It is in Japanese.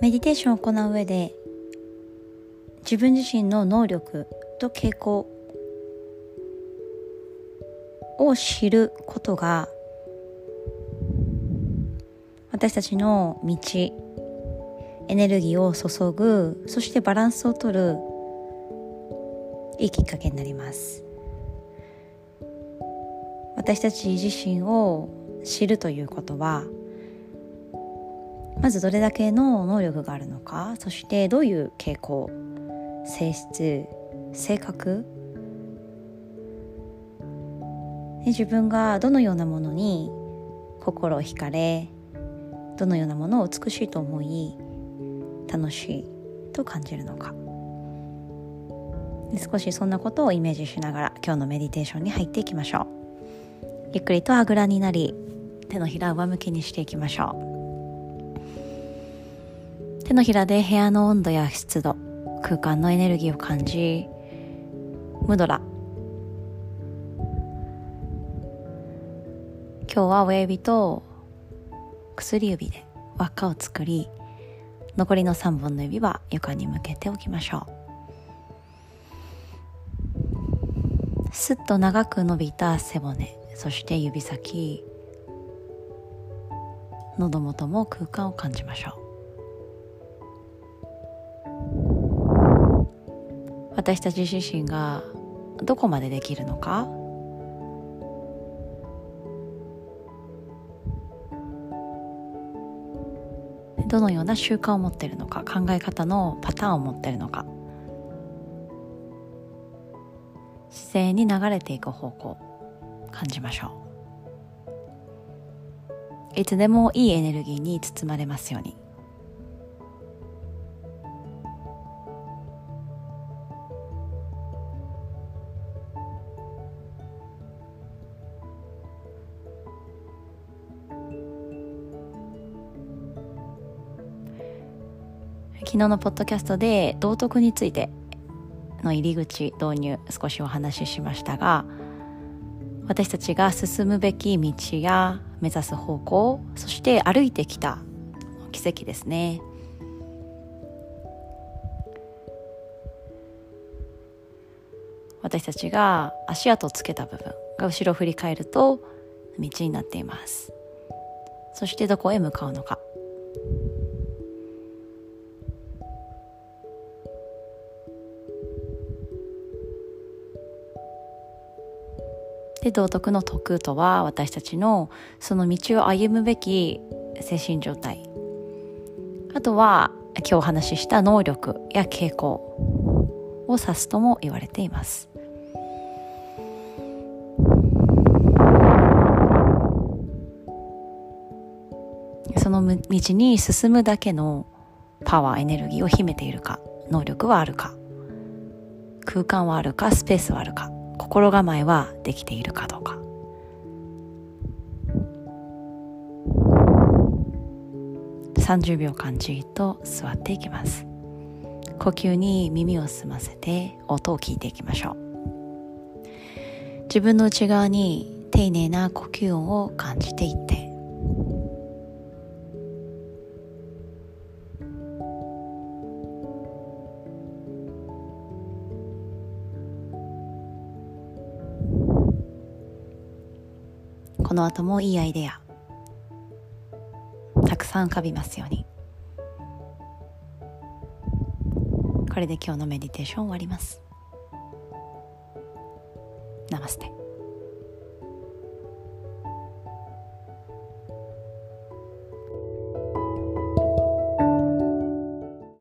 メディテーションを行う上で自分自身の能力と傾向を知ることが私たちの道エネルギーを注ぐそしてバランスをとるいいきっかけになります。私たち自身を知るということはまずどれだけの能力があるのかそしてどういう傾向性質性格自分がどのようなものに心を惹かれどのようなものを美しいと思い楽しいと感じるのか。少しそんなことをイメージしながら今日のメディテーションに入っていきましょう。ゆっくりとあぐらになり手のひら上向きにしていきましょう。手のひらで部屋の温度や湿度空間のエネルギーを感じムドラ今日は親指と薬指で輪っかを作り残りの3本の指は床に向けておきましょう。すっと長く伸びた背骨そして指先喉元も空間を感じましょう。私たち自身がどこまでできるのか？どのような習慣を持っているのか？考え方のパターンを持っているのか？自然に流れていく方向感じましょう。いつでもいいエネルギーに包まれますように。昨日のポッドキャストで道徳についての入り口導入少しお話ししましたが私たちが進むべき道や目指す方向そして歩いてきた奇跡ですね。私たちが足跡をつけた部分が後ろを振り返ると道になっています。そしてどこへ向かうのか。で道徳の徳とは私たちのその道を歩むべき精神状態。あとは今日お話しした能力や傾向を指すとも言われています。その道に進むだけのパワーエネルギーを秘めているか能力はあるか空間はあるかスペースはあるか。心構えはできているかどうか。30秒間じっと座っていきます。呼吸に耳を澄ませて音を聞いていきましょう。自分の内側に丁寧な呼吸音を感じていってこの後もいいアイデア。たくさん浮かびますように。これで今日のメディテーション終わります。ナマステ。